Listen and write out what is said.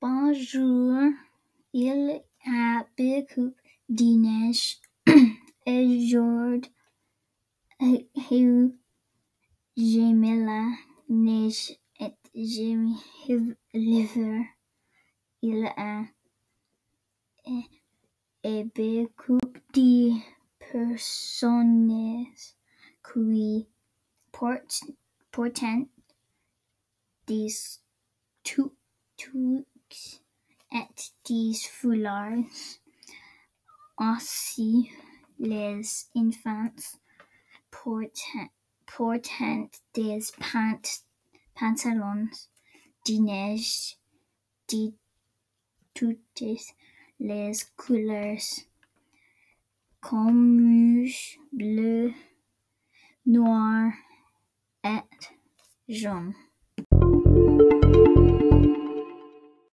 Un jour, il a beaucoup de neige Hugh j'aime la neige et j'aime l'hiver. Il a et beaucoup de personnes qui portent, portent des tuques et these foulards. Aussi, les enfants portent, portent des pant- pantalons de neige de toutes les couleurs, comme rouge, bleu, noir et jaune.